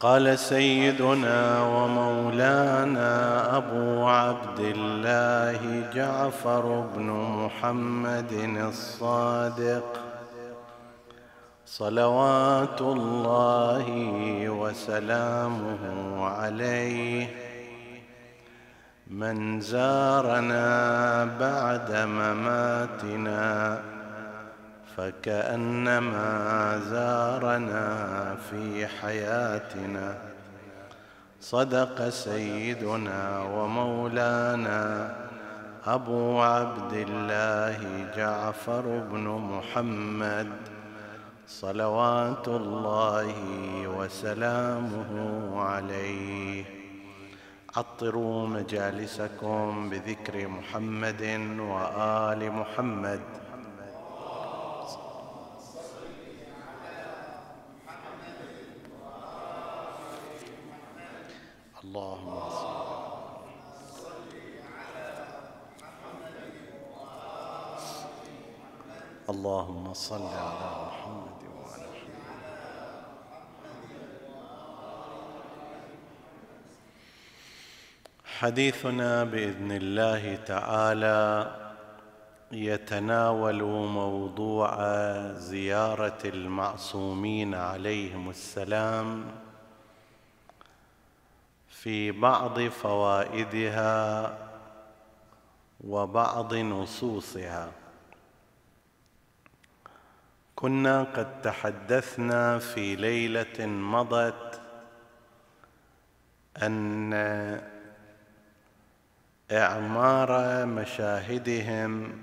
قال سيدنا ومولانا أبو عبد الله جعفر بن محمد الصادق صلوات الله وسلامه عليه من زارنا بعد مماتنا فكأنما زارنا في حياتنا. صدق سيدنا ومولانا أبو عبد الله جعفر بن محمد. صلوات الله وسلامه عليه. عطروا مجالسكم بذكر محمد وآل محمد اللهم صل اللهم صل على محمد وعلى حديثنا بإذن الله تعالى يتناول موضوع زيارة المعصومين عليهم السلام في بعض فوائدها وبعض نصوصها. كنا قد تحدثنا في ليلة مضت أن إعمار مشاهدهم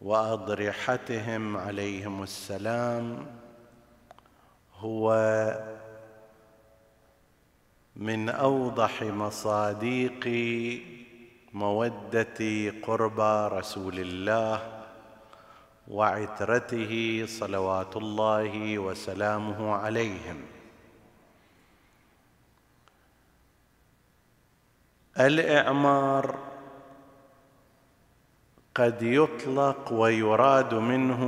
وأضرحتهم عليهم السلام هو من أوضح مصاديق مودة قربى رسول الله وعترته صلوات الله وسلامه عليهم. الإعمار قد يطلق ويراد منه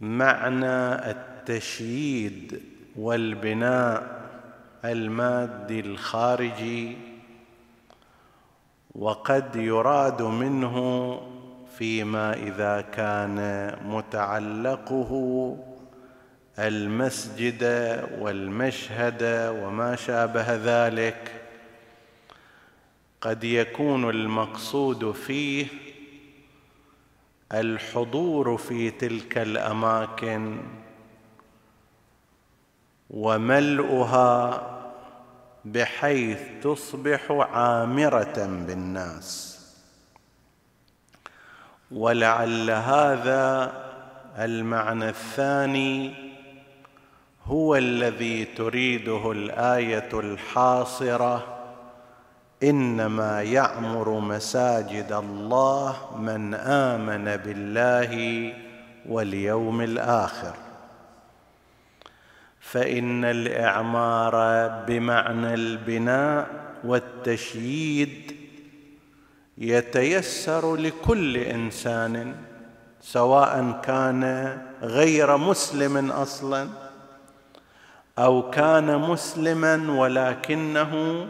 معنى التشييد والبناء المادي الخارجي وقد يراد منه فيما إذا كان متعلقه المسجد والمشهد وما شابه ذلك. قد يكون المقصود فيه الحضور في تلك الأماكن وملؤها بحيث تصبح عامرة بالناس. ولعل هذا المعنى الثاني هو الذي تريده الآية الحاصرة إنما يعمر مساجد الله من آمن بالله واليوم الآخر. فإن الإعمار بمعنى البناء والتشييد يتيسر لكل إنسان سواء كان غير مسلم أصلا أو كان مسلما ولكنه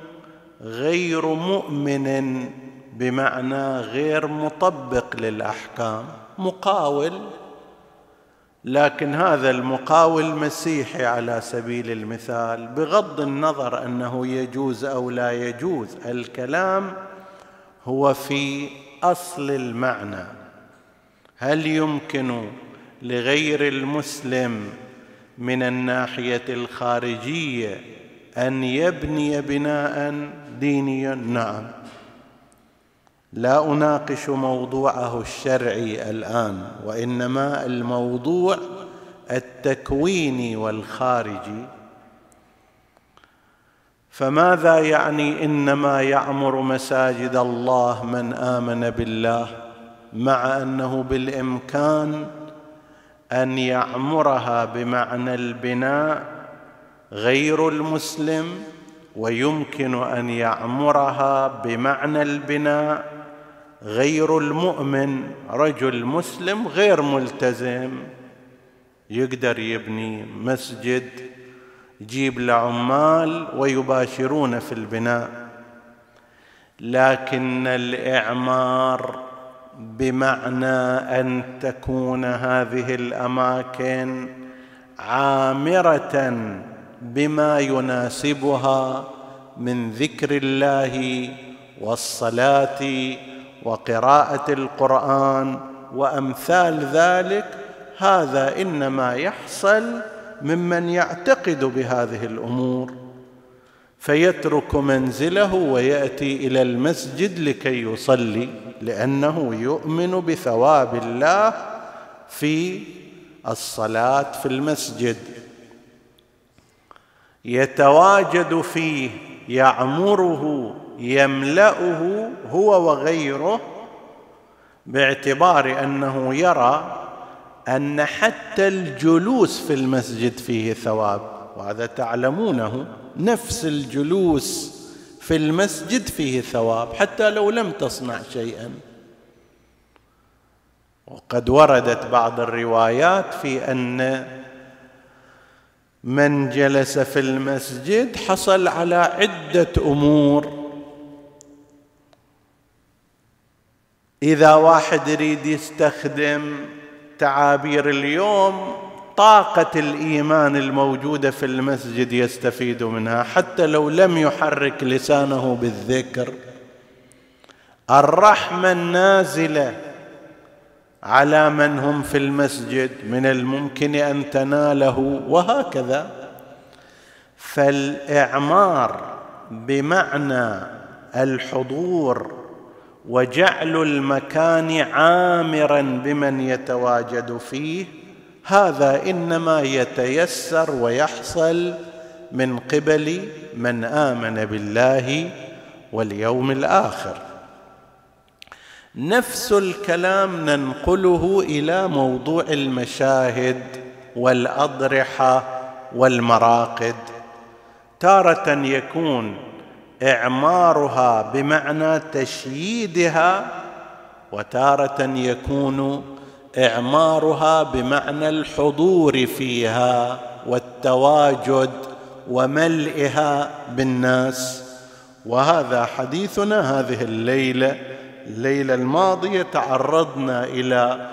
غير مؤمن بمعنى غير مطبق للأحكام مقاول. لكن هذا المقاول مسيحي على سبيل المثال بغض النظر أنه يجوز أو لا يجوز الكلام هو في أصل المعنى. هل يمكن لغير المسلم من الناحية الخارجية أن يبني بناء دينيا؟ نعم. لا أناقش موضوعه الشرعي الآن وإنما الموضوع التكويني والخارجي. فماذا يعني إنما يعمر مساجد الله من آمن بالله مع أنه بالإمكان أن يعمرها بمعنى البناء غير المسلم ويمكن أن يعمرها بمعنى البناء غير المؤمن رجل مسلم غير ملتزم يقدر يبني مسجد يجيب له عمال ويباشرون في البناء. لكن الإعمار بمعنى أن تكون هذه الأماكن عامرة بما يناسبها من ذكر الله والصلاة وقراءة القرآن وأمثال ذلك. هذا إنما يحصل ممن يعتقد بهذه الأمور فيترك منزله ويأتي إلى المسجد لكي يصلي لأنه يؤمن بثواب الله في الصلاة في المسجد. يتواجد فيه يعمره يملأه هو وغيره باعتبار أنه يرى أن حتى الجلوس في المسجد فيه ثواب وهذا تعلمونه نفس الجلوس في المسجد فيه ثواب حتى لو لم تصنع شيئا. وقد وردت بعض الروايات في أن من جلس في المسجد حصل على عدة أمور. إذا واحد يريد يستخدم تعابير اليوم طاقة الإيمان الموجودة في المسجد يستفيد منها حتى لو لم يحرك لسانه بالذكر. الرحمة النازلة على من هم في المسجد من الممكن أن تناله وهكذا. فالإعمار بمعنى الحضور وجعل المكان عامرا بمن يتواجد فيه. هذا إنما يتيسر ويحصل من قبل من آمن بالله واليوم الآخر. نفس الكلام ننقله إلى موضوع المشاهد والأضرحة والمراقد. تارة يكون إعمارها بمعنى تشييدها وتارة يكون إعمارها بمعنى الحضور فيها والتواجد وملئها بالناس. وهذا حديثنا هذه الليلة. الليلة الماضية تعرضنا إلى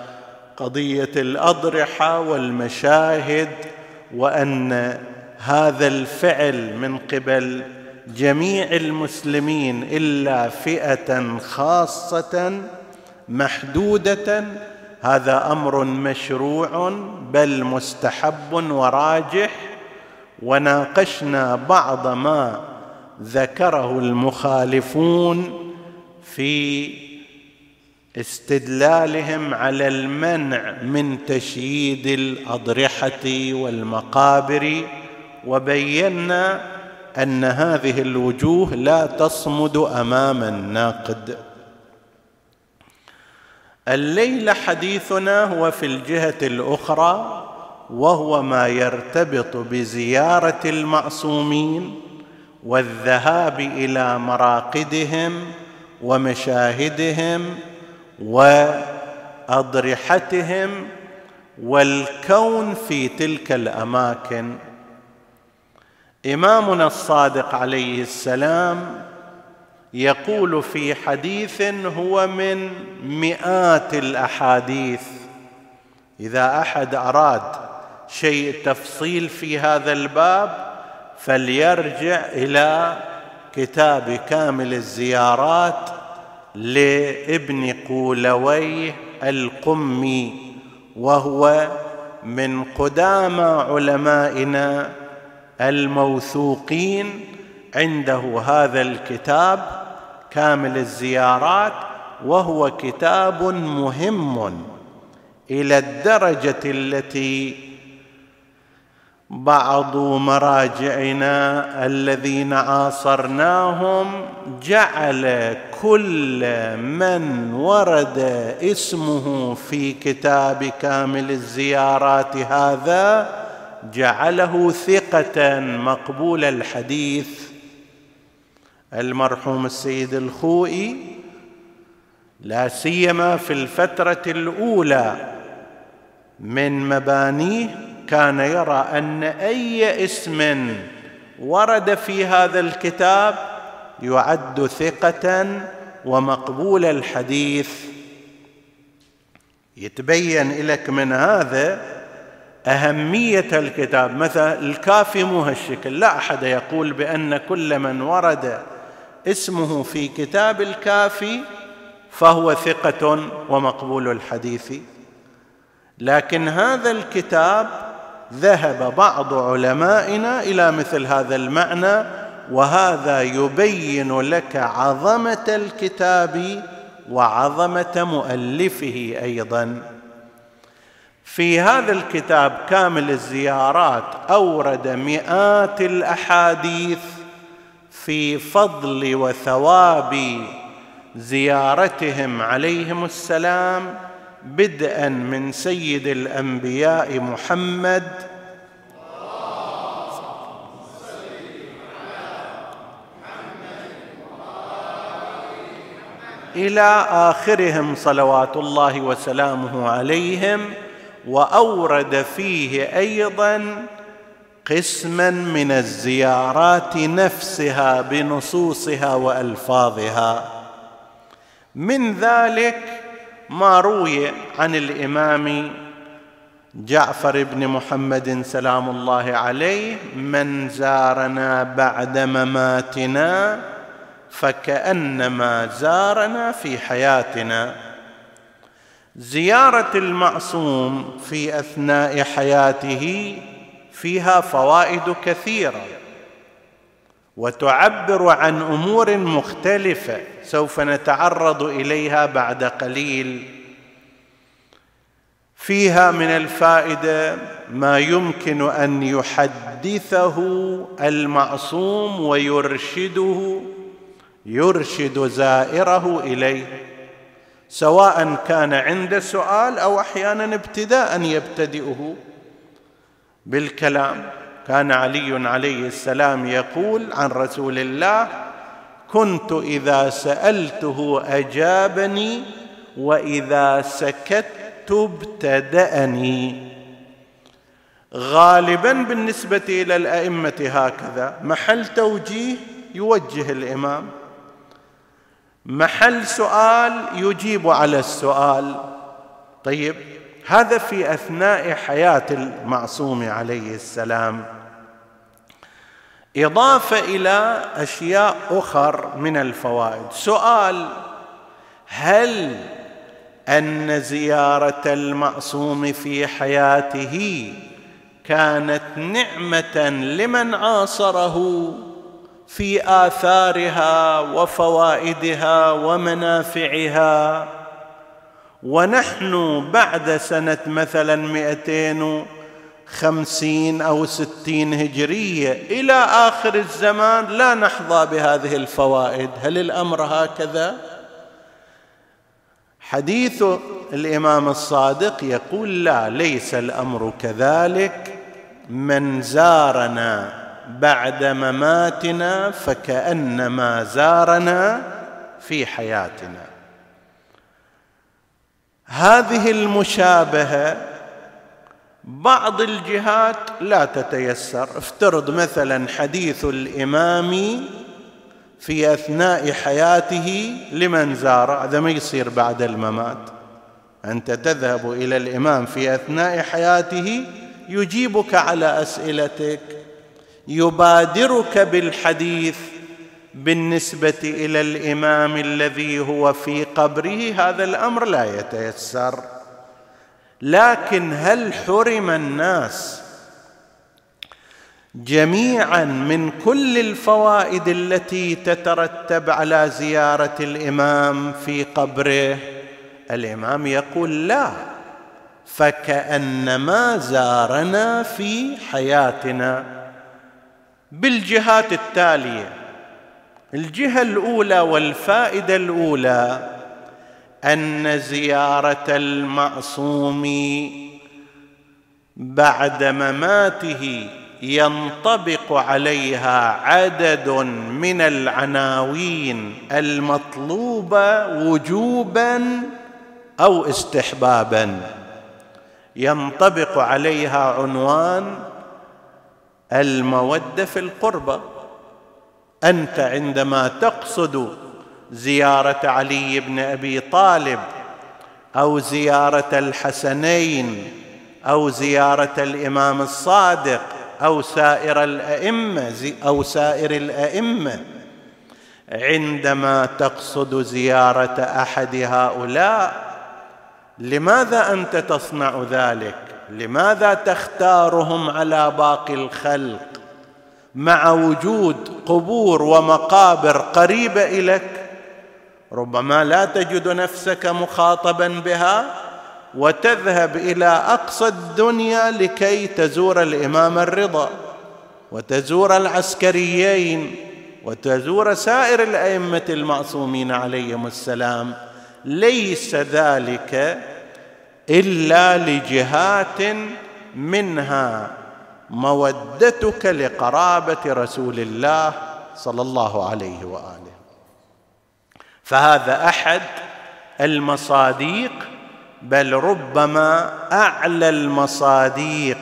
قضية الأضرحة والمشاهد وأن هذا الفعل من قبل جميع المسلمين إلا فئة خاصة محدودة. هذا أمر مشروع بل مستحب وراجح. وناقشنا بعض ما ذكره المخالفون في استدلالهم على المنع من تشييد الأضرحة والمقابر. وبينا أن هذه الوجوه لا تصمد أمام الناقد. الليلة حديثنا هو في الجهة الأخرى وهو ما يرتبط بزيارة المعصومين والذهاب إلى مراقدهم ومشاهدهم وأضرحتهم والكون في تلك الأماكن. إمامنا الصادق عليه السلام يقول في حديث هو من مئات الأحاديث. إذا أحد أراد شيء تفصيل في هذا الباب فليرجع إلى كتاب كامل الزيارات لابن قولويه القمي وهو من قدامى علمائنا الموثوقين عنده هذا الكتاب كامل الزيارات وهو كتاب مهم إلى الدرجة التي بعض مراجعنا الذين عاصرناهم جعل كل من ورد اسمه في كتاب كامل الزيارات هذا جعله ثقة مقبول الحديث. المرحوم السيد الخوئي لا سيما في الفترة الأولى من مبانيه كان يرى أن أي اسم ورد في هذا الكتاب يعد ثقة ومقبول الحديث. يتبين لك من هذا أهمية الكتاب مثلا الكافي مو هالشكل لا أحد يقول بأن كل من ورد اسمه في كتاب الكافي فهو ثقة ومقبول الحديث. لكن هذا الكتاب ذهب بعض علمائنا إلى مثل هذا المعنى وهذا يبين لك عظمة الكتاب وعظمة مؤلفه أيضا. في هذا الكتاب كامل الزيارات أورد مئات الأحاديث في فضل وثواب زيارتهم عليهم السلام بدءا من سيد الأنبياء محمد. إلى آخرهم صلوات الله وسلامه عليهم. وأورد فيه أيضا قسما من الزيارات نفسها بنصوصها وألفاظها. من ذلك ما روي عن الإمام جعفر بن محمد سلام الله عليه من زارنا بعد مماتنا فكأنما زارنا في حياتنا. زيارة المعصوم في أثناء حياته فيها فوائد كثيرة وتعبر عن أمور مختلفة سوف نتعرض إليها بعد قليل. فيها من الفائدة ما يمكن أن يحدثه المعصوم ويرشده يرشد زائره إليه. سواء كان عند سؤال أو أحيانا ابتداء يبتدئه. بالكلام كان علي عليه السلام يقول عن رسول الله كنت إذا سألته أجابني وإذا سكت ابتدأني. غالبا بالنسبة إلى الأئمة هكذا محل توجيه يوجه الإمام. محل سؤال يجيب على السؤال. طيب هذا في أثناء حياة المعصوم عليه السلام. إضافة إلى أشياء أخر من الفوائد. سؤال هل أن زيارة المعصوم في حياته كانت نعمة لمن عاصره؟ في آثارها وفوائدها ومنافعها. ونحن بعد سنة مثلا مئتين وخمسين أو ستين هجرية إلى آخر الزمان لا نحظى بهذه الفوائد. هل الأمر هكذا؟ حديث الإمام الصادق يقول لا ليس الأمر كذلك. من زارنا بعد مماتنا فكأنما زارنا في حياتنا. هذه المشابهة بعض الجهات لا تتيسر. افترض مثلا حديث الإمام في أثناء حياته لمن زار. هذا ما يصير بعد الممات. أنت تذهب إلى الإمام في أثناء حياته يجيبك على أسئلتك. يبادرك بالحديث بالنسبة إلى الإمام الذي هو في قبره هذا الأمر لا يتيسر. لكن هل حرم الناس جميعا من كل الفوائد التي تترتب على زيارة الإمام في قبره؟ الإمام يقول لا فكأنما زارنا في حياتنا. بالجهات التالية. الجهة الأولى والفائدة الأولى أن زيارة المعصوم بعد مماته ينطبق عليها عدد من العناوين المطلوبه وجوبا أو استحبابا. ينطبق عليها عنوان المودة في القربه أنت عندما تقصد زيارة علي بن أبي طالب أو زيارة الحسنين أو زيارة الإمام الصادق أو سائر الأئمة أو سائر الأئمة عندما تقصد زيارة أحد هؤلاء لماذا أنت تصنع ذلك؟ لماذا تختارهم على باقي الخلق مع وجود قبور ومقابر قريبة إليك؟ ربما لا تجد نفسك مخاطبا بها وتذهب إلى أقصى الدنيا لكي تزور الإمام الرضا وتزور العسكريين وتزور سائر الأئمة المعصومين عليهم السلام. ليس ذلك إلا لجهات منها مودتك لقرابة رسول الله صلى الله عليه وآله. فهذا أحد المصاديق بل ربما أعلى المصاديق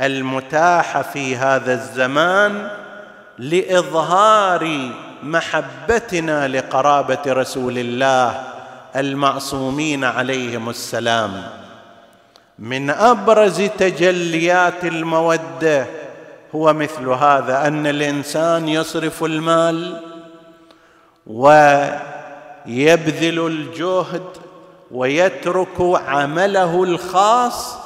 المتاحة في هذا الزمان لإظهار محبتنا لقرابة رسول الله المعصومين عليهم السلام. من أبرز تجليات المودة هو مثل هذا أن الإنسان يصرف المال ويبذل الجهد ويترك عمله الخاص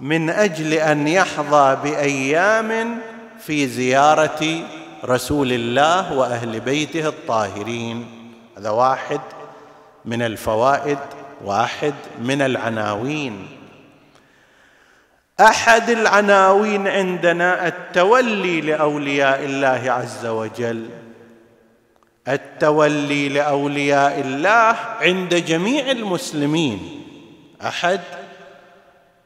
من أجل أن يحظى بأيام في زيارة رسول الله وأهل بيته الطاهرين. هذا واحد. من الفوائد واحد من العناوين. أحد العناوين عندنا التولي لأولياء الله عز وجل. التولي لأولياء الله عند جميع المسلمين. أحد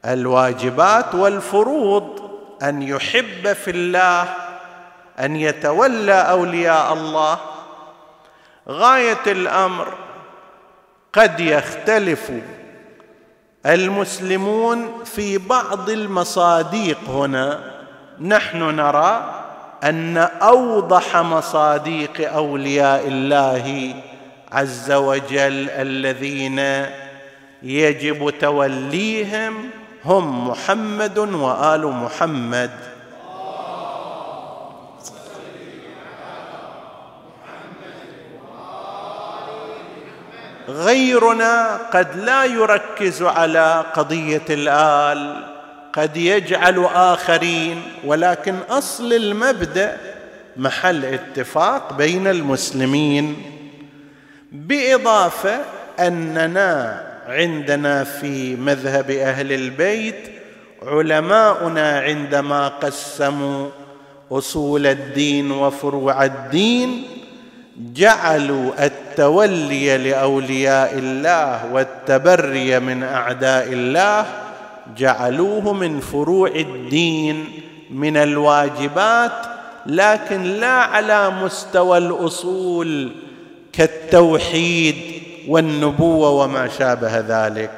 الواجبات والفروض أن يحب في الله أن يتولى أولياء الله. غاية الأمر قد يختلف المسلمون في بعض المصاديق هنا. نحن نرى أن أوضح مصاديق أولياء الله عز وجل الذين يجب توليهم هم محمد وآل محمد. غيرنا قد لا يركز على قضية الآل قد يجعل آخرين ولكن أصل المبدأ محل اتفاق بين المسلمين. بإضافة أننا عندنا في مذهب أهل البيت علماؤنا عندما قسموا أصول الدين وفروع الدين جعلوا التولي لأولياء الله والتبري من أعداء الله جعلوه من فروع الدين من الواجبات لكن لا على مستوى الأصول كالتوحيد والنبوة وما شابه ذلك.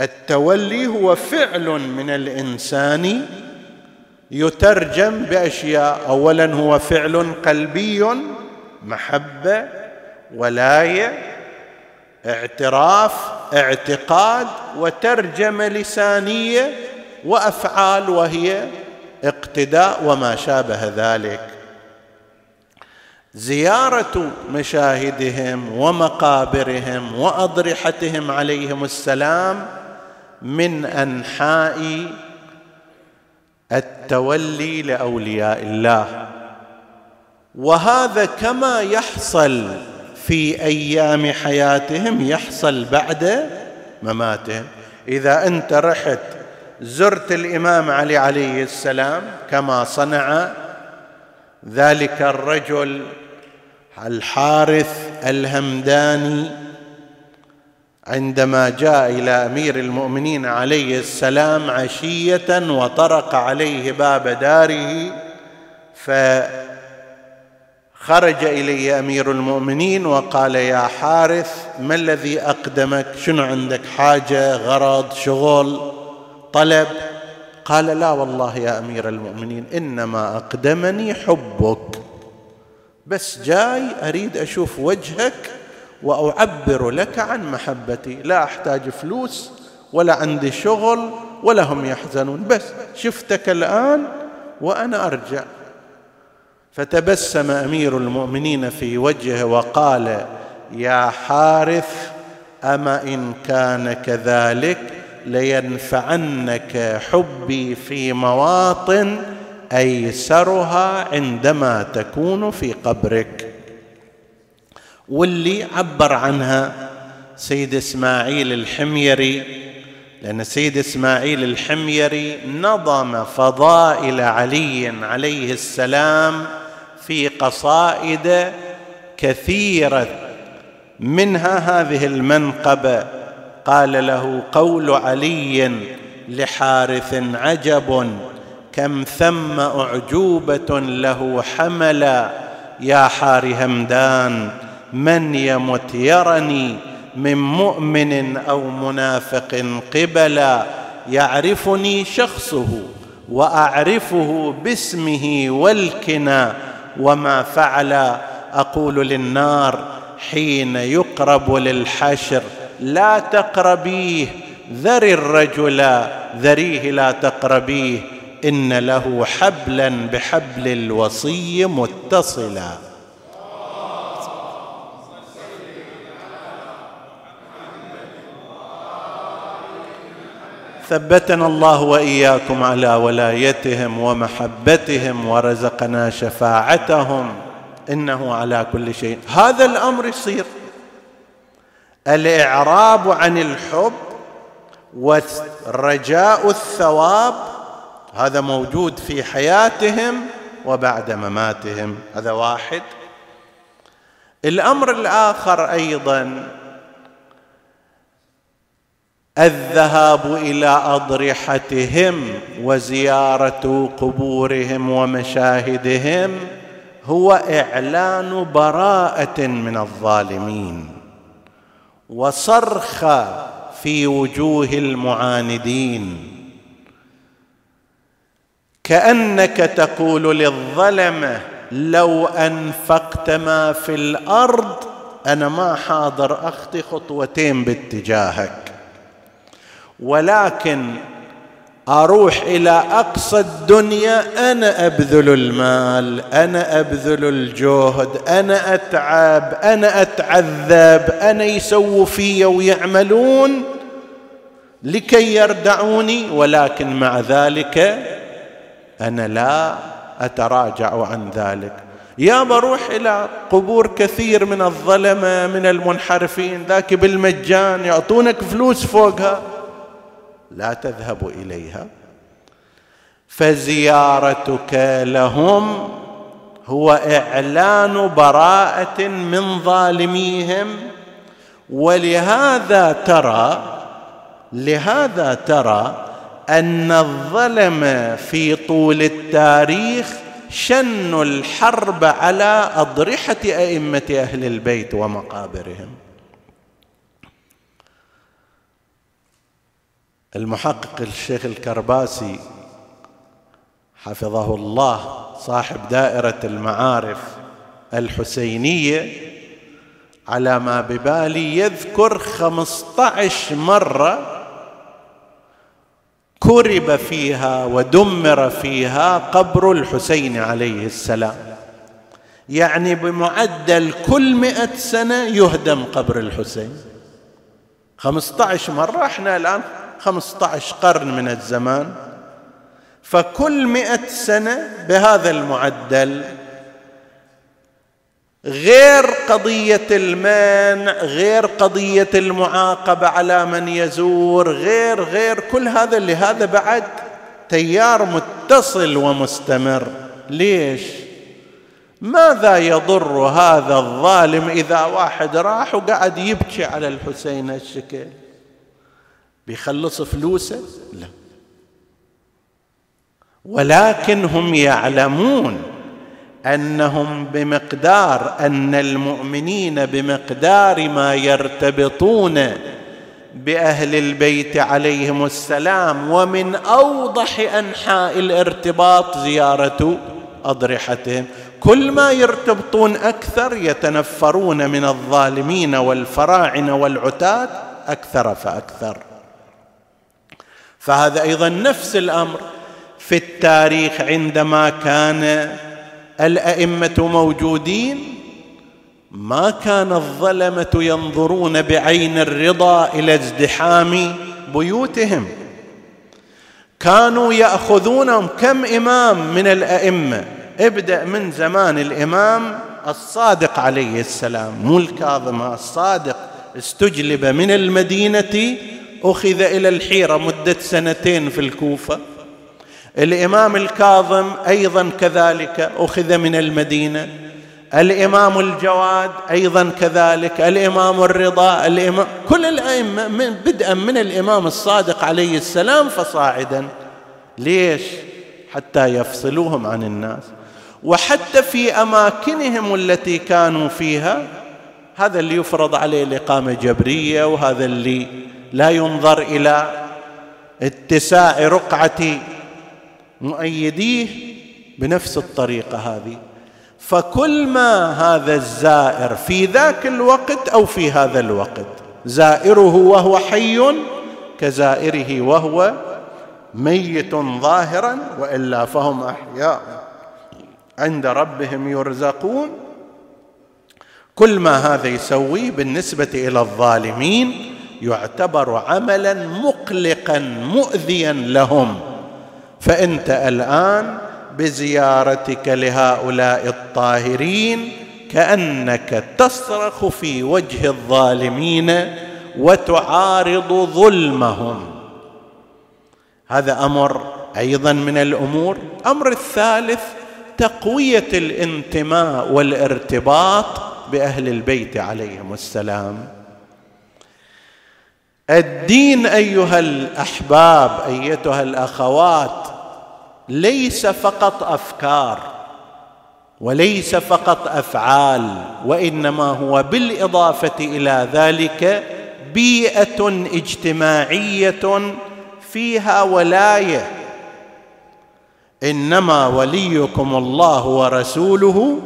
التولي هو فعل من الإنسان يترجم بأشياء. اولا هو فعل قلبي محبة ولاية اعتراف اعتقاد وترجمة لسانية وأفعال وهي اقتداء وما شابه ذلك. زيارة مشاهدهم ومقابرهم وأضرحتهم عليهم السلام من أنحاء التولي لأولياء الله. وهذا كما يحصل في أيام حياتهم يحصل بعد مماتهم. إذا أنت رحت زرت الإمام علي عليه السلام كما صنع ذلك الرجل الحارث الهمداني عندما جاء إلى أمير المؤمنين عليه السلام عشية وطرق عليه باب داره فخرج إليه أمير المؤمنين وقال يا حارث ما الذي أقدمك؟ شنو عندك؟ حاجة غرض شغل طلب؟ قال لا والله يا أمير المؤمنين إنما أقدمني حبك بس جاي أريد أشوف وجهك وأعبر لك عن محبتي. لا أحتاج فلوس ولا عندي شغل ولا هم يحزنون. بس شفتك الآن وأنا أرجع. فتبسم أمير المؤمنين في وجهه وقال يا حارث اما إن كان كذلك لينفعنك حبي في مواطن أيسرها عندما تكون في قبرك؟ واللي عبر عنها سيد إسماعيل الحميري لأن سيد إسماعيل الحميري نظم فضائل علي عليه السلام في قصائد كثيرة. منها هذه المنقبة قال له قول علي لحارث عجب كم ثم أعجوبة له حملا يا حار همدان من يمت يرني من مؤمن أو منافق قبلا يعرفني شخصه وأعرفه باسمه والكنا وما فعل. أقول للنار حين يقرب للحشر لا تقربيه ذر الرجل ذريه لا تقربيه إن له حبلا بحبل الوصي متصلا. ثبتنا الله وإياكم على ولايتهم ومحبتهم ورزقنا شفاعتهم. إنه على كل شيء. هذا الأمر يصير. الإعراب عن الحب ورجاء الثواب هذا موجود في حياتهم وبعد مماتهم. هذا واحد. الأمر الآخر أيضا الذهاب إلى أضرحتهم وزيارة قبورهم ومشاهدهم هو إعلان براءة من الظالمين وصرخ في وجوه المعاندين. كأنك تقول للظلمه لو أنفقت ما في الأرض أنا ما حاضر اخطي خطوتين باتجاهك. ولكن أروح إلى أقصى الدنيا أنا أبذل المال أنا أبذل الجهد أنا أتعب أنا أتعذب أنا يسووا في ويعملون لكي يردعوني ولكن مع ذلك أنا لا أتراجع عن ذلك. يا بروح إلى قبور كثير من الظلمة من المنحرفين ذاك بالمجان يعطونك فلوس فوقها. لا تذهب إليها. فزيارتك لهم هو إعلان براءة من ظالميهم ولهذا ترى لهذا ترى أن الظلم في طول التاريخ شنوا الحرب على أضرحة أئمة أهل البيت ومقابرهم. المحقق الشيخ الكرباسي حفظه الله صاحب دائرة المعارف الحسينية على ما ببالي يذكر خمسه عشر مرة كرب فيها ودمر فيها قبر الحسين عليه السلام. يعني بمعدل كل مئة سنة يهدم قبر الحسين. خمسة عشر مرة إحنا الآن خمسة عشر قرن من الزمان فكل مئة سنة بهذا المعدل غير قضية المنع غير قضية المعاقبة على من يزور غير غير كل هذا اللي هذا بعد تيار متصل ومستمر. ليش؟ ماذا يضر هذا الظالم إذا واحد راح وقعد يبكي على الحسين هالشكل بيخلص فلوسه؟ لا. ولكن هم يعلمون أنهم بمقدار أن المؤمنين بمقدار ما يرتبطون بأهل البيت عليهم السلام ومن أوضح أنحاء الارتباط زيارة أضرحتهم. كل ما يرتبطون أكثر يتنفرون من الظالمين والفراعنة والعتاد أكثر فأكثر. فهذا أيضا نفس الأمر في التاريخ عندما كان الأئمة موجودين ما كان الظلمة ينظرون بعين الرضا إلى ازدحام بيوتهم. كانوا يأخذونهم كم إمام من الأئمة؟ ابدأ من زمان الإمام الصادق عليه السلام مو الكاظم الصادق استجلب من المدينة أخذ إلى الحيرة مدة سنتين في الكوفة. الإمام الكاظم أيضا كذلك أخذ من المدينة. الإمام الجواد أيضا كذلك. الإمام الرضا الإمام كل الأئمة من بدءا من الإمام الصادق عليه السلام فصاعدا. ليش؟ حتى يفصلوهم عن الناس. وحتى في أماكنهم التي كانوا فيها هذا اللي يفرض عليه الإقامة جبريه وهذا اللي لا ينظر إلى اتساع رقعة مؤيديه بنفس الطريقة هذه. فكل ما هذا الزائر في ذاك الوقت أو في هذا الوقت زائره وهو حي كزائره وهو ميت ظاهرا وإلا فهم أحياء عند ربهم يرزقون. كل ما هذا يسويه بالنسبة إلى الظالمين يعتبر عملا مقلقا مؤذيا لهم. فأنت الآن بزيارتك لهؤلاء الطاهرين كأنك تصرخ في وجه الظالمين وتعارض ظلمهم. هذا أمر أيضا من الأمور. الامر الثالث تقوية الانتماء والارتباط بأهل البيت عليهم السلام. الدين أيها الأحباب أيتها الأخوات ليس فقط أفكار وليس فقط أفعال وإنما هو بالإضافة إلى ذلك بيئة اجتماعية فيها ولاية. إنما وليكم الله ورسوله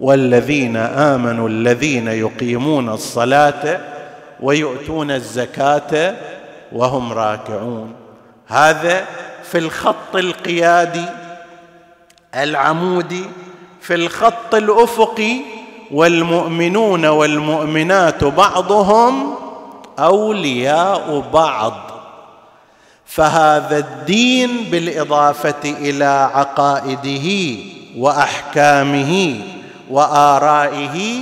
والذين آمنوا الذين يقيمون الصلاة ويؤتون الزكاة وهم راكعون. هذا في الخط القيادي العمودي في الخط الأفقي والمؤمنون والمؤمنات بعضهم أولياء بعض. فهذا الدين بالإضافة إلى عقائده وأحكامه وآرائه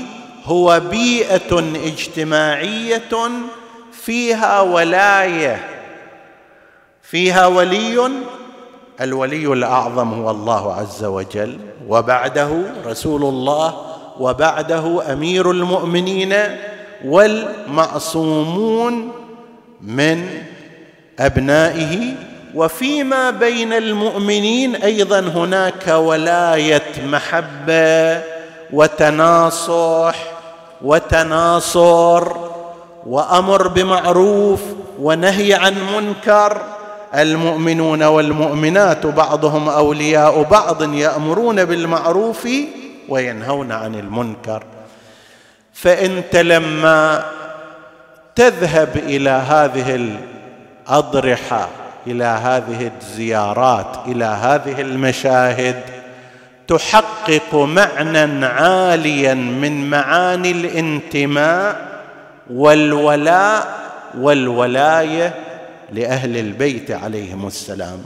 هو بيئة اجتماعية فيها ولاية. فيها ولي. الولي الأعظم هو الله عز وجل وبعده رسول الله وبعده أمير المؤمنين والمعصومون من أبنائه. وفيما بين المؤمنين أيضا هناك ولاية محبة وتناصح وتناصر وأمر بمعروف ونهي عن منكر. المؤمنون والمؤمنات بعضهم أولياء بعض يأمرون بالمعروف وينهون عن المنكر. فانت لما تذهب إلى هذه الأضرحة إلى هذه الزيارات إلى هذه المشاهد تحقق معنى عاليا من معاني الانتماء والولاء والولاية لأهل البيت عليهم السلام.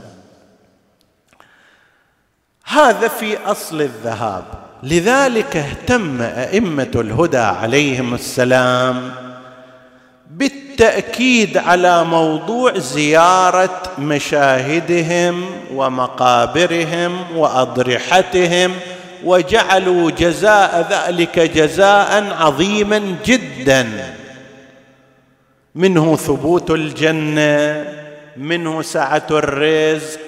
هذا في أصل الذهاب. لذلك اهتم أئمة الهدى عليهم السلام. بالتأكيد على موضوع زيارة مشاهدهم ومقابرهم وأضرحتهم وجعلوا جزاء ذلك جزاء عظيما جدا. منه ثبوت الجنة منه سعة الرزق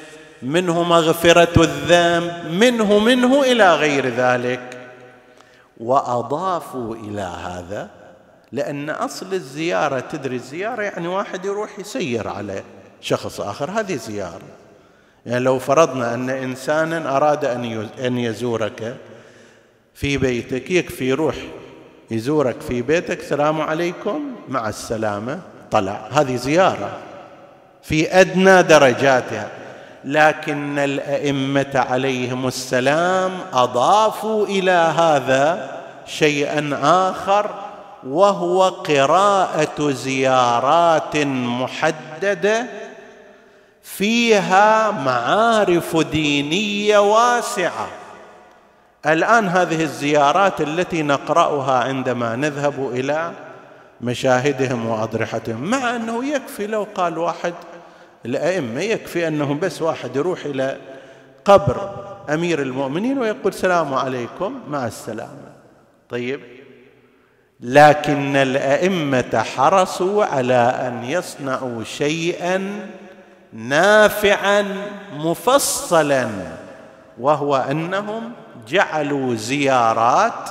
منه مغفرة الذنب منه منه إلى غير ذلك. وأضافوا إلى هذا لأن أصل الزيارة تدري الزيارة يعني واحد يروح يسير على شخص آخر هذه زيارة. يعني لو فرضنا أن انسانا أراد أن أن يزورك في بيتك يكفي يروح يزورك في بيتك السلام عليكم مع السلامة طلع. هذه زيارة في أدنى درجاتها. لكن الأئمة عليهم السلام أضافوا إلى هذا شيئا آخر وهو قراءة زيارات محددة فيها معارف دينية واسعة. الآن هذه الزيارات التي نقرأها عندما نذهب إلى مشاهدهم وأضرحتهم مع أنه يكفي لو قال واحد الأئمة يكفي أنه بس واحد يروح إلى قبر أمير المؤمنين ويقول السلام عليكم مع السلامة. طيب لكن الأئمة حرصوا على أن يصنعوا شيئا نافعا مفصلا وهو أنهم جعلوا زيارات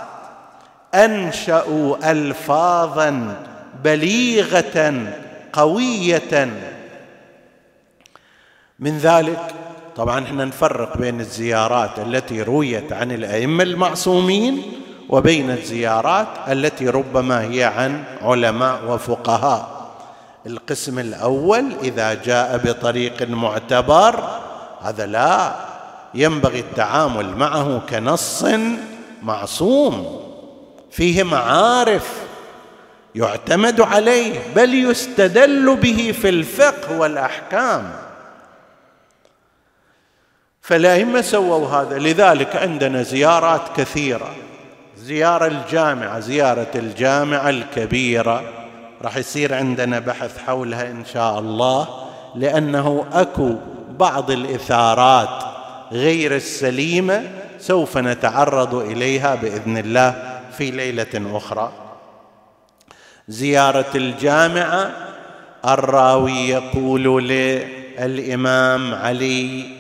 أنشأوا الفاظا بليغة قوية. من ذلك طبعا إحنا نفرق بين الزيارات التي رويت عن الأئمة المعصومين وبين الزيارات التي ربما هي عن علماء وفقهاء. القسم الأول إذا جاء بطريق معتبر هذا لا ينبغي التعامل معه كنص معصوم. فيه معارف يعتمد عليه بل يستدل به في الفقه والأحكام. فالائمه سووا هذا لذلك عندنا زيارات كثيرة. زيارة الجامعة زيارة الجامعة الكبيرة. راح يصير عندنا بحث حولها إن شاء الله لأنه أكو بعض الإثارات غير السليمة سوف نتعرض إليها بإذن الله في ليلة أخرى. زيارة الجامعة الراوي يقول للإمام علي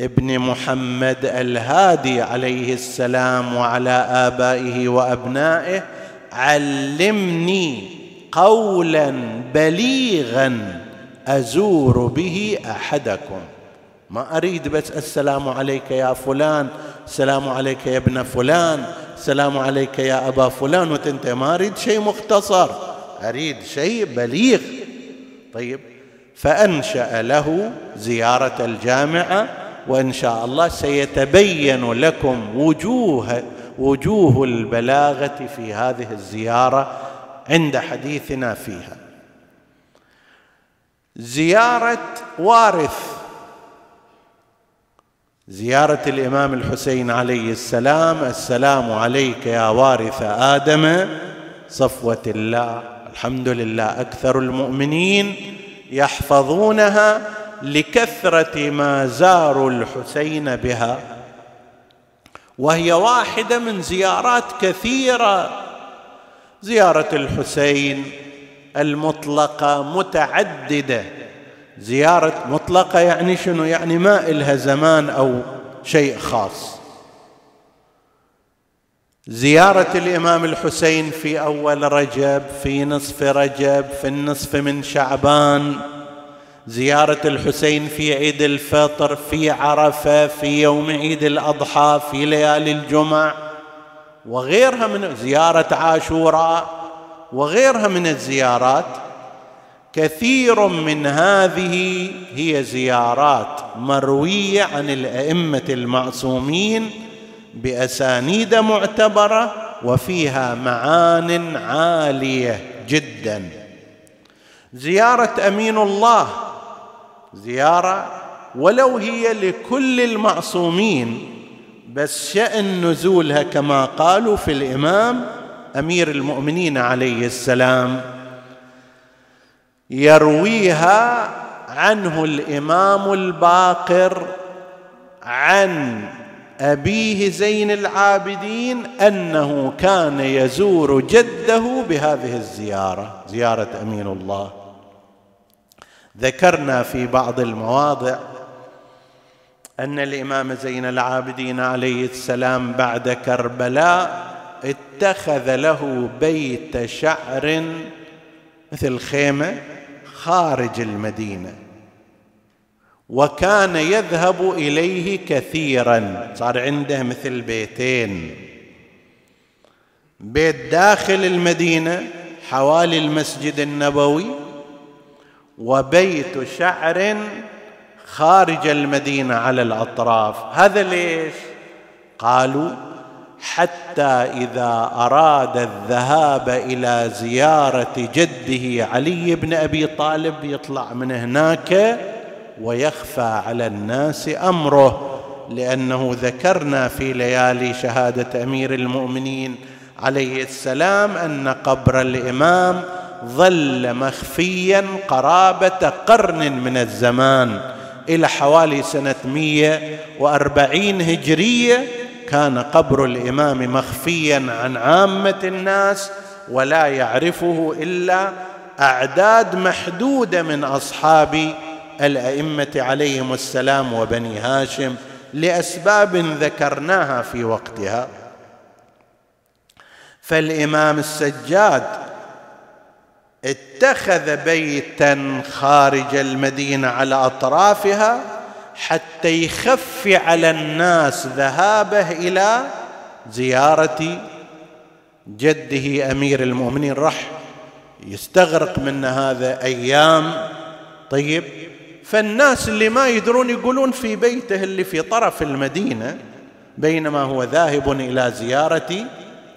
ابن محمد الهادي عليه السلام وعلى آبائه وأبنائه علمني قولا بليغا أزور به أحدكم. ما أريد بس السلام عليك يا فلان السلام عليك يا ابن فلان السلام عليك يا أبا فلان وتنتهي ما أريد شيء مختصر أريد شيء بليغ. طيب فأنشأ له زيارة الجامعة وإن شاء الله سيتبين لكم وجوه وجوه البلاغة في هذه الزيارة عند حديثنا فيها. زيارة وارث. زيارة الإمام الحسين عليه السلام. السلام عليك يا وارث آدم. صفوة الله. الحمد لله. أكثر المؤمنين يحفظونها. لكثرة ما زاروا الحسين بها. وهي واحدة من زيارات كثيرة. زيارة الحسين المطلقة متعددة. زيارة مطلقة يعني شنو؟ يعني ما إلها زمان أو شيء خاص. زيارة الإمام الحسين في أول رجب في نصف رجب في النصف من شعبان. زيارة الحسين في عيد الفطر في عرفة في يوم عيد الأضحى في ليالي الجمع وغيرها من زيارة عاشوراء وغيرها من الزيارات كثير من هذه هي زيارات مروية عن الأئمة المعصومين بأسانيد معتبرة وفيها معان عالية جدا. زيارة أمين الله زيارة ولو هي لكل المعصومين بس شأن نزولها كما قالوا في الإمام أمير المؤمنين عليه السلام. يرويها عنه الإمام الباقر عن أبيه زين العابدين أنه كان يزور جده بهذه الزيارة زيارة أمين الله. ذكرنا في بعض المواضع أن الإمام زين العابدين عليه السلام بعد كربلاء اتخذ له بيت شعر مثل خيمة خارج المدينة وكان يذهب إليه كثيرا صار عنده مثل بيتين بيت داخل المدينة حوالي المسجد النبوي وبيت شعر خارج المدينة على الأطراف. هذا ليش؟ قالوا حتى إذا أراد الذهاب إلى زيارة جده علي بن أبي طالب يطلع من هناك ويخفى على الناس أمره لأنه ذكرنا في ليالي شهادة أمير المؤمنين عليه السلام أن قبر الإمام ظل مخفيا قرابة قرن من الزمان إلى حوالي سنة 140 هجرية كان قبر الإمام مخفيا عن عامة الناس ولا يعرفه إلا أعداد محدودة من أصحاب الأئمة عليهم السلام وبني هاشم لأسباب ذكرناها في وقتها. فالإمام السجاد اتخذ بيتا خارج المدينة على أطرافها حتى يخفي على الناس ذهابه إلى زيارة جده أمير المؤمنين. راح يستغرق من هذا أيام. طيب فالناس اللي ما يدرون يقولون في بيته اللي في طرف المدينة بينما هو ذاهب إلى زيارة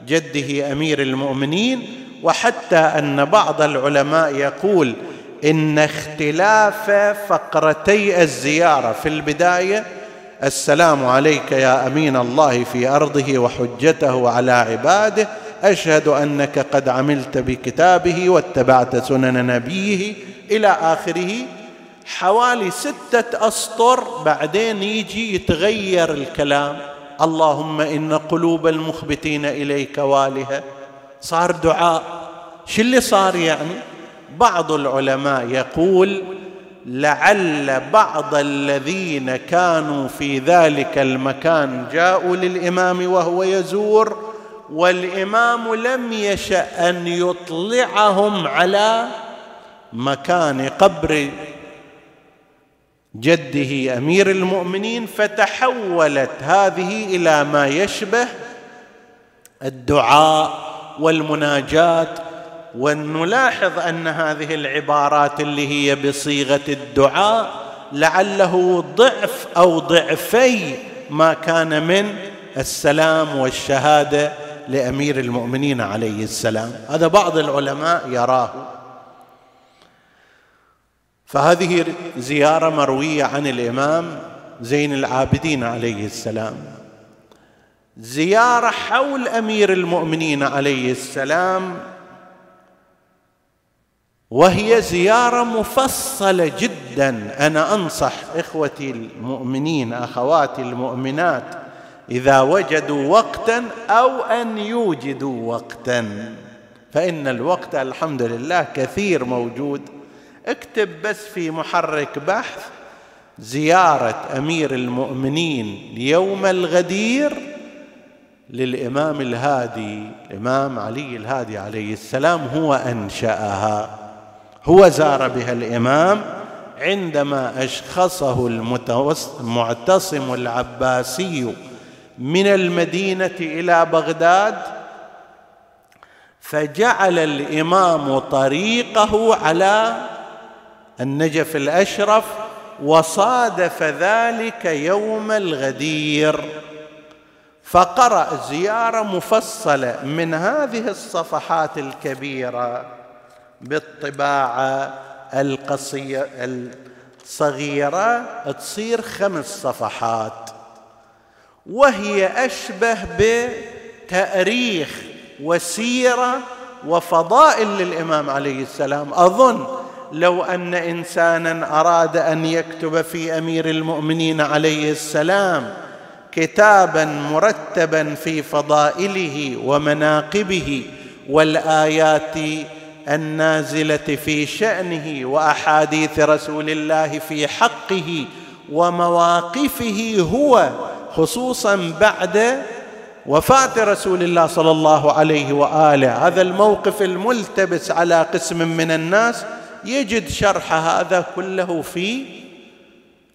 جده أمير المؤمنين وحتى أن بعض العلماء يقول إن اختلاف فقرتي الزيارة في البداية السلام عليك يا أمين الله في أرضه وحجته على عباده أشهد أنك قد عملت بكتابه واتبعت سنن نبيه إلى آخره. حوالي ستة أسطر بعدين يجي يتغير الكلام. اللهم إن قلوب المخبتين إليك والهة. صار دعاء. شو اللي صار يعني؟ بعض العلماء يقول لعل بعض الذين كانوا في ذلك المكان جاءوا للإمام وهو يزور والإمام لم يشأ أن يطلعهم على مكان قبر جده أمير المؤمنين فتحولت هذه إلى ما يشبه الدعاء. والمناجاه ونلاحظ أن هذه العبارات اللي هي بصيغة الدعاء لعله ضعف أو ضعفي ما كان من السلام والشهادة لأمير المؤمنين عليه السلام. هذا بعض العلماء يراه. فهذه زيارة مروية عن الإمام زين العابدين عليه السلام. زيارة حول أمير المؤمنين عليه السلام وهي زيارة مفصلة جدا. أنا أنصح إخوتي المؤمنين أخواتي المؤمنات إذا وجدوا وقتا أو أن يوجدوا وقتا. فإن الوقت الحمد لله كثير موجود. اكتب بس في محرك بحث زيارة أمير المؤمنين يوم الغدير. للإمام الهادي الإمام علي الهادي عليه السلام هو أنشأها. هو زار بها الإمام عندما أشخصه المعتصم العباسي من المدينة إلى بغداد فجعل الإمام طريقه على النجف الأشرف وصادف ذلك يوم الغدير. فقرأ زيارة مفصلة من هذه الصفحات الكبيرة بالطباعة القصيره الصغيرة تصير خمس صفحات وهي أشبه بتأريخ وسيرة وفضائل للإمام عليه السلام. أظن لو أن إنسانا أراد أن يكتب في أمير المؤمنين عليه السلام كتابا مرتبا في فضائله ومناقبه والآيات النازلة في شأنه وأحاديث رسول الله في حقه ومواقفه هو خصوصا بعد وفاة رسول الله صلى الله عليه وآله. هذا الموقف الملتبس على قسم من الناس يجد شرح هذا كله في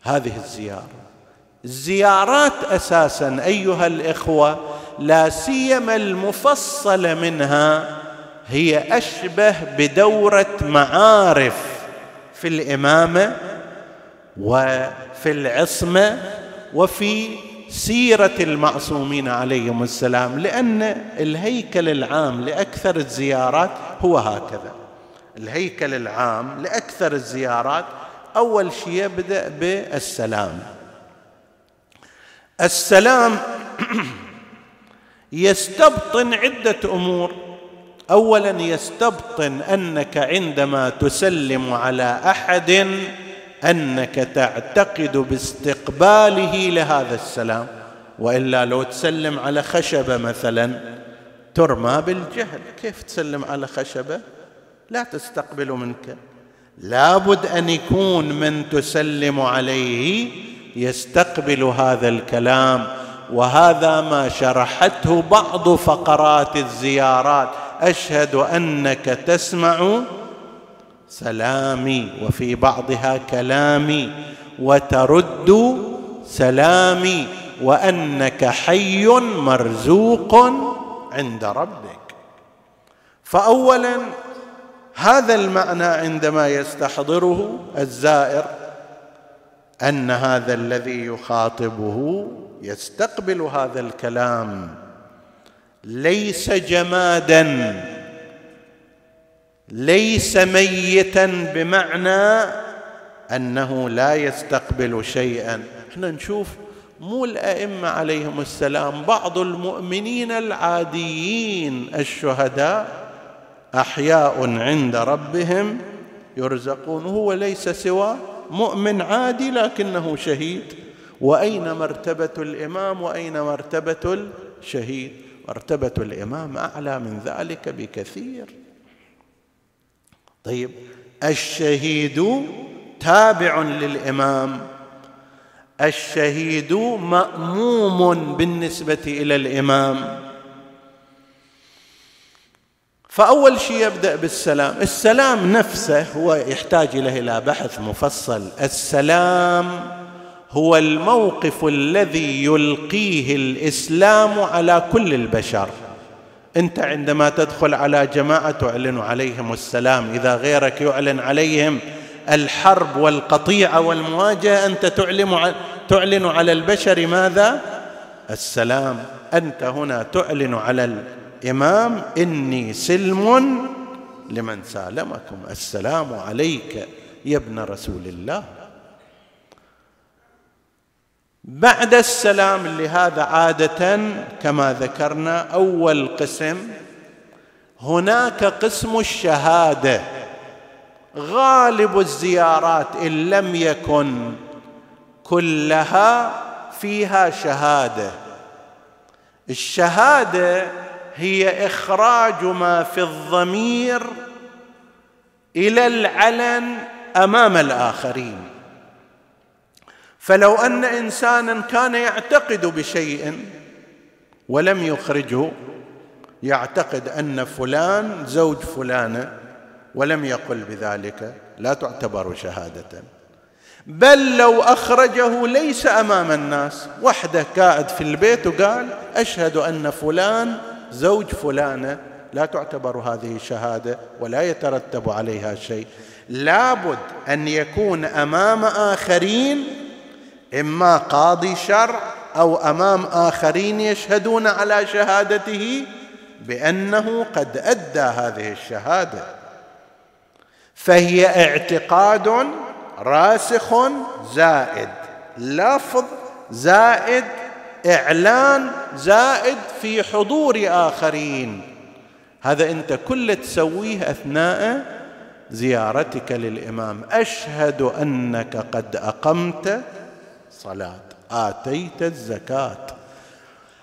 هذه الزيارة. الزيارات أساسا أيها الإخوة لا سيما المفصله منها هي أشبه بدورة معارف في الإمامة وفي العصمة وفي سيرة المعصومين عليهم السلام لأن الهيكل العام لأكثر الزيارات هو هكذا. الهيكل العام لأكثر الزيارات أول شيء يبدأ بالسلام. السلام يستبطن عدة أمور. اولا يستبطن أنك عندما تسلم على أحد أنك تعتقد باستقباله لهذا السلام وإلا لو تسلم على خشبة مثلا ترمى بالجهل. كيف تسلم على خشبة؟ لا تستقبل منك. لابد أن يكون من تسلم عليه يستقبل هذا الكلام وهذا ما شرحته بعض فقرات الزيارات. أشهد أنك تسمع سلامي وفي بعضها كلامي وترد سلامي وأنك حي مرزوق عند ربك. فاولا هذا المعنى عندما يستحضره الزائر. أن هذا الذي يخاطبه يستقبل هذا الكلام. ليس جمادا ليس ميتا بمعنى أنه لا يستقبل شيئا. إحنا نشوف مو الأئمة عليهم السلام بعض المؤمنين العاديين الشهداء أحياء عند ربهم يرزقون هو ليس سوى مؤمن عادي لكنه شهيد. وأين مرتبة الإمام؟ وأين مرتبة الشهيد؟ مرتبة الإمام أعلى من ذلك بكثير. طيب الشهيد تابع للإمام. الشهيد مأموم بالنسبة إلى الإمام. فأول شيء يبدأ بالسلام. السلام نفسه هو يحتاج له إلى بحث مفصل. السلام هو الموقف الذي يلقيه الإسلام على كل البشر. أنت عندما تدخل على جماعة تعلن عليهم السلام إذا غيرك يعلن عليهم الحرب والقطيعة والمواجهة أنت تعلن على البشر ماذا؟ السلام. أنت هنا تعلن على الامام إني سلم لمن سالمكم. السلام عليك يا ابن رسول الله. بعد السلام لهذا عادة كما ذكرنا أول قسم هناك قسم الشهادة. غالب الزيارات إن لم يكن كلها فيها شهادة. الشهادة هي إخراج ما في الضمير إلى العلن أمام الآخرين. فلو أن إنسانا كان يعتقد بشيء ولم يخرجه يعتقد أن فلان زوج فلانه ولم يقل بذلك لا تعتبر شهادة. بل لو أخرجه ليس أمام الناس وحده قاعد في البيت وقال أشهد أن فلان زوج فلانة لا تعتبر هذه شهادة ولا يترتب عليها شيء. لابد أن يكون أمام آخرين إما قاضي شرع أو أمام آخرين يشهدون على شهادته بأنه قد أدى هذه الشهادة. فهي اعتقاد راسخ زائد لفظ زائد إعلان زائد في حضور آخرين. هذا أنت كل تسويه أثناء زيارتك للإمام. أشهد أنك قد أقمت صلاة. آتيت الزكاة.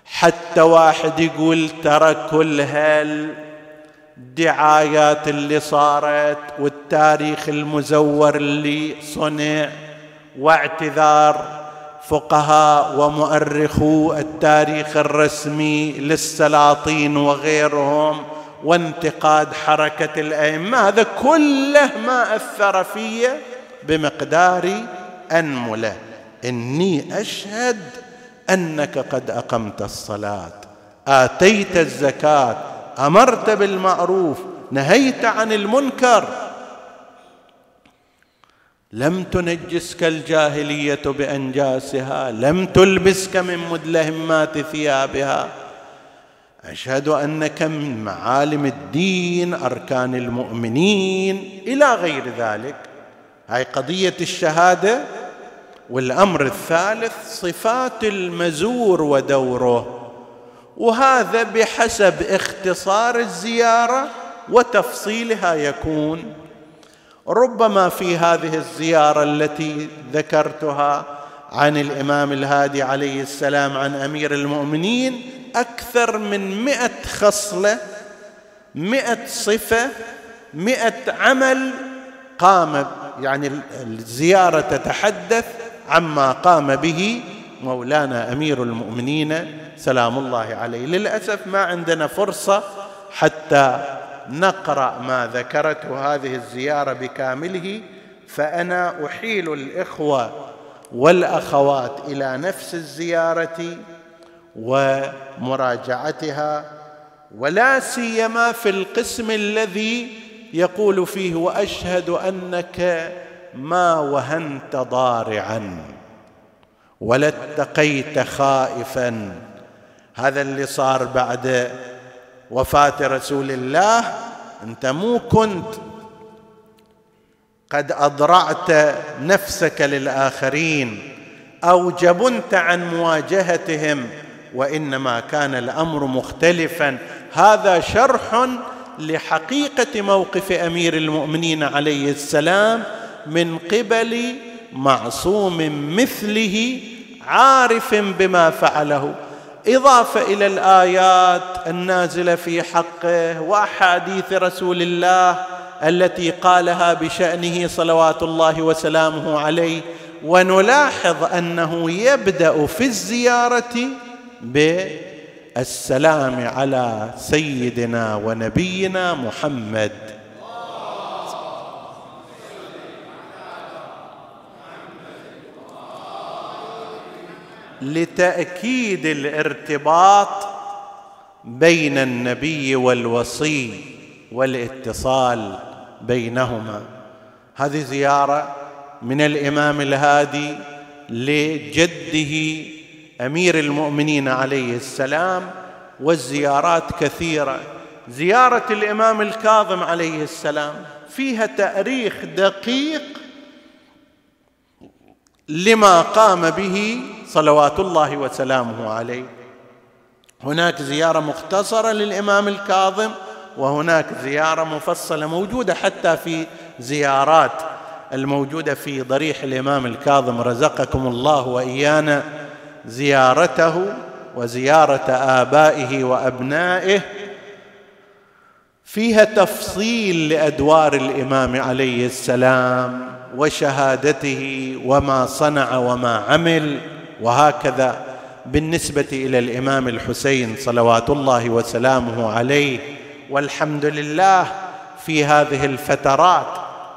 حتى واحد يقول ترى كل هالدعايات اللي صارت والتاريخ المزور اللي صنع واعتذار فقهاء ومؤرخو التاريخ الرسمي للسلاطين وغيرهم وانتقاد حركة الأئمة. هذا كله ما أثر في بمقدار أنملة. إني أشهد أنك قد أقمت الصلاة. آتيت الزكاة أمرت بالمعروف نهيت عن المنكر لم تنجسك الجاهلية بأنجاسها لم تلبسك من مدلهمات ثيابها. أشهد أنك من معالم الدين أركان المؤمنين إلى غير ذلك. هاي قضية الشهادة والأمر الثالث صفات المزور ودوره. وهذا بحسب اختصار الزيارة وتفصيلها يكون ربما في هذه الزيارة التي ذكرتها عن الإمام الهادي عليه السلام عن أمير المؤمنين أكثر من مئة خصلة مئة صفة مئة عمل قام يعني الزيارة تتحدث عما قام به مولانا أمير المؤمنين سلام الله عليه. للأسف ما عندنا فرصة حتى نقرأ ما ذكرته هذه الزيارة بكامله فأنا أحيل الإخوة والأخوات إلى نفس الزيارة ومراجعتها ولا سيما في القسم الذي يقول فيه وأشهد أنك ما وهنت ضارعا ولا اتقيت خائفا. هذا اللي صار بعد وفاة رسول الله أنت مو كنت. قد أضرعت نفسك للآخرين أو جبنت عن مواجهتهم وإنما كان الأمر مختلفا. هذا شرح لحقيقة موقف أمير المؤمنين عليه السلام من قبل معصوم مثله عارف بما فعله. إضافة إلى الآيات النازلة في حقه وأحاديث رسول الله التي قالها بشأنه صلوات الله وسلامه عليه ونلاحظ أنه يبدأ في الزيارة بالسلام على سيدنا ونبينا محمد. لتأكيد الارتباط بين النبي والوصي والاتصال بينهما. هذه زيارة من الإمام الهادي لجده أمير المؤمنين عليه السلام والزيارات كثيرة. زيارة الإمام الكاظم عليه السلام فيها تأريخ دقيق لما قام به صلوات الله وسلامه عليه. هناك زيارة مختصرة للإمام الكاظم وهناك زيارة مفصلة موجودة حتى في زيارات الموجودة في ضريح الإمام الكاظم. رزقكم الله وإيانا زيارته وزيارة آبائه وأبنائه. فيها تفصيل لأدوار الإمام عليه السلام. وشهادته وما صنع وما عمل وهكذا بالنسبة إلى الإمام الحسين صلوات الله وسلامه عليه. والحمد لله في هذه الفترات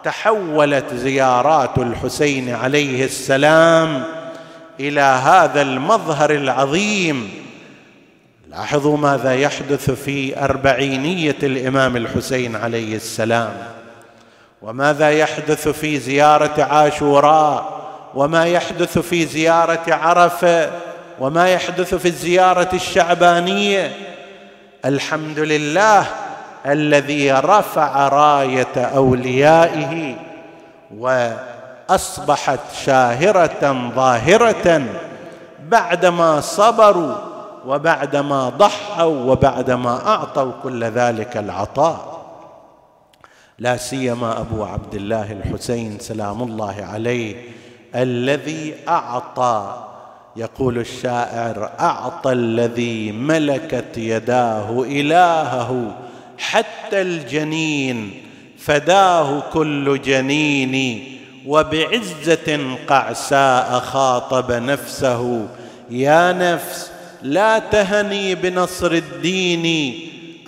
تحولت زيارات الحسين عليه السلام إلى هذا المظهر العظيم. لاحظوا ماذا يحدث في أربعينية الإمام الحسين عليه السلام. وماذا يحدث في زيارة عاشوراء؟ وما يحدث في زيارة عرفة؟ وما يحدث في الزيارة الشعبانية؟ الحمد لله الذي رفع راية أوليائه وأصبحت شاهرة ظاهرة بعدما صبروا وبعدما ضحوا وبعدما أعطوا كل ذلك العطاء. لا سيما أبو عبد الله الحسين سلام الله عليه الذي أعطى يقول الشاعر أعطى الذي ملكت يداه إلهه حتى الجنين فداه كل جنين وبعزة قعساء خاطب نفسه يا نفس لا تهني بنصر الدين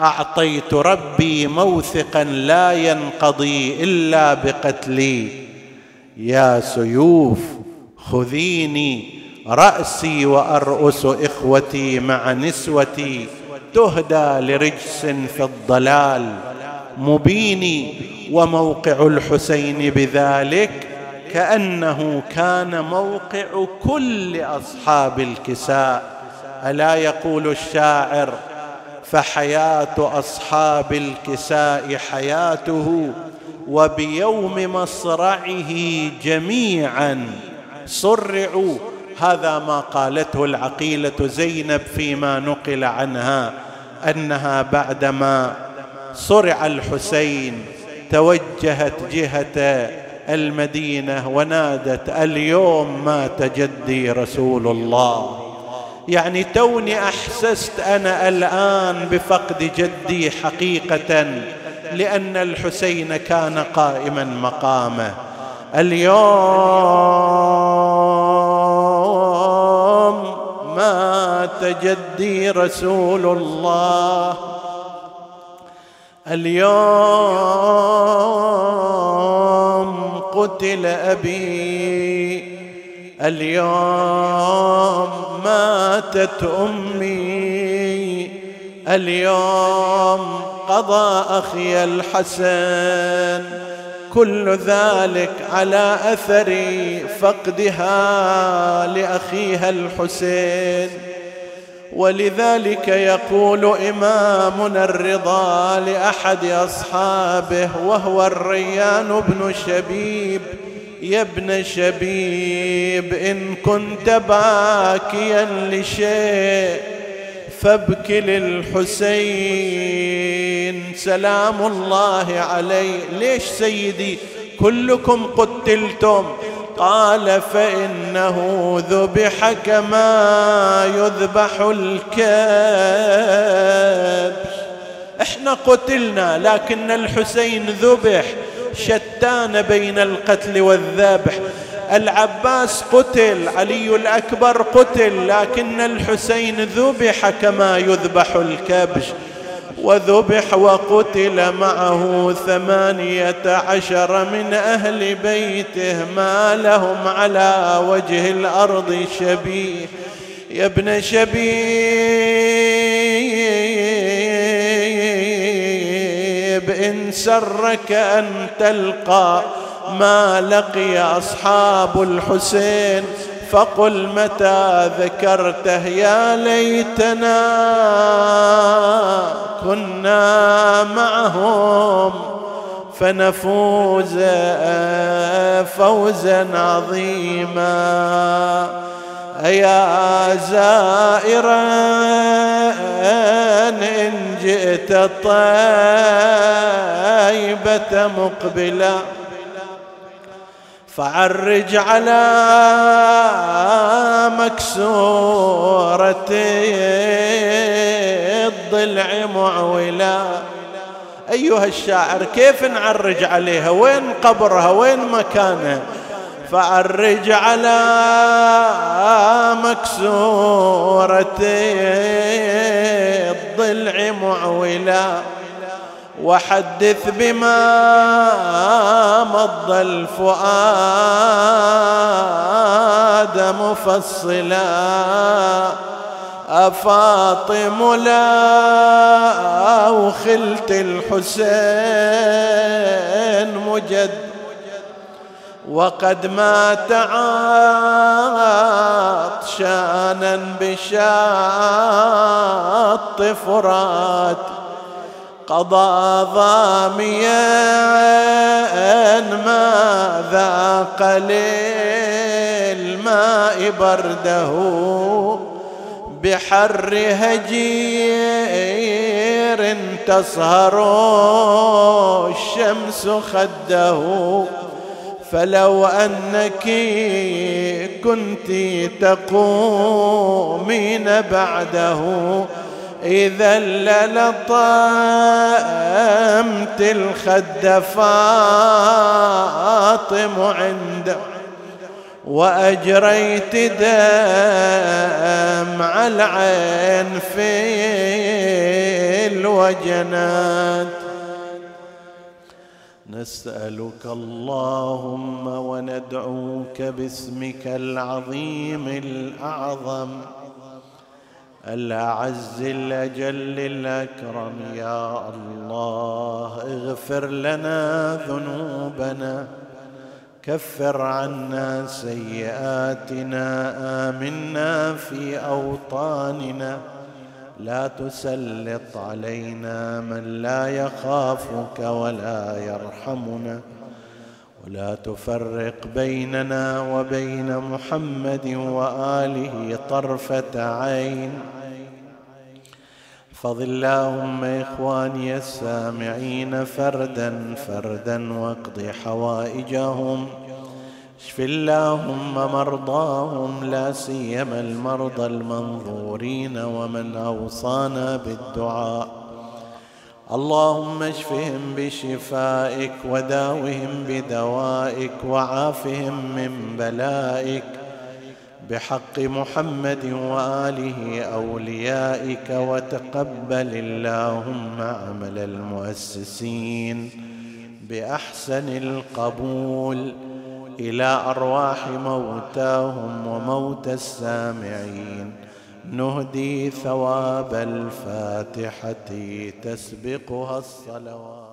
أعطيت ربي موثقا لا ينقضي إلا بقتلي. يا سيوف خذيني رأسي وأرؤس إخوتي مع نسوتي. تهدى لرجس في الضلال. مبين وموقع الحسين بذلك كأنه كان موقع كل أصحاب الكساء. ألا يقول الشاعر فحياة أصحاب الكساء حياته وبيوم مصرعه جميعا. صرعوا. هذا ما قالته العقيلة زينب فيما نقل عنها أنها بعدما صرع الحسين توجهت جهة المدينة ونادت اليوم مات جدي رسول الله. يعني توني أحسست أنا الآن بفقد جدي حقيقة لأن الحسين كان قائما مقامه. اليوم مات جدي رسول الله. اليوم قتل أبي اليوم ماتت أمي. اليوم قضى أخي الحسن. كل ذلك على أثر فقدها لأخيها الحسين. ولذلك يقول إمامنا الرضا لأحد أصحابه وهو الريان بن شبيب يا ابن شبيب إن كنت باكيا لشيء فابك للحسين. سلام الله عليه. ليش سيدي كلكم قتلتم؟ قال فإنه ذبح كما يذبح الكبش. إحنا قتلنا لكن الحسين ذبح. شتان بين القتل والذبح. العباس قتل علي الأكبر قتل لكن الحسين ذبح كما يذبح الكبش. وذبح وقتل معه ثمانية عشر من أهل بيته. ما لهم على وجه الأرض شبيه. يا ابن شبيب إن سرك أن تلقى ما لقي أصحاب الحسين فقل متى ذكرته يا ليتنا كنا معهم فنفوز فوزا عظيما يا زائرا إن جئت طيبة مقبلا فعرج على مكسورة الضلع معولا أيها الشاعر كيف نعرج عليها؟ وين قبرها؟ وين مكانها؟ فعرج على مكسورة الضلع معولا وحدث بما غض الفؤاد مفصلا. أفاطم لا وخلت الحسين مجد وقد مات عطشانا بشاط فرات. قضى ظاميا ما ذاق للماء برده. بحر هجير تصهر الشمس خده. فلو انك كنت تقومين بعده إذا للطمت الخد فاطم عنده وأجريت دمع العين في الوجنات. نسألك اللهم وندعوك باسمك العظيم الأعظم. الأعز الأجل الأكرم. يا الله اغفر لنا ذنوبنا. كفر عنا سيئاتنا. آمنا في أوطاننا. لا تسلط علينا من لا يخافك ولا يرحمنا ولا تفرق بيننا وبين محمد وآله طرفة عين. احفظ اللهم إخواني السامعين فردا فردا واقض حوائجهم. اشف اللهم مرضاهم لا سيما المرضى المنظورين ومن أوصانا بالدعاء. اللهم اشفهم بشفائك وداوهم بدوائك وعافهم من بلائك. بحق محمد وآله أوليائك وتقبل اللهم عمل المؤسسين بأحسن القبول. إلى أرواح موتاهم وموتى السامعين. نهدي ثواب الفاتحة تسبقها الصلوات.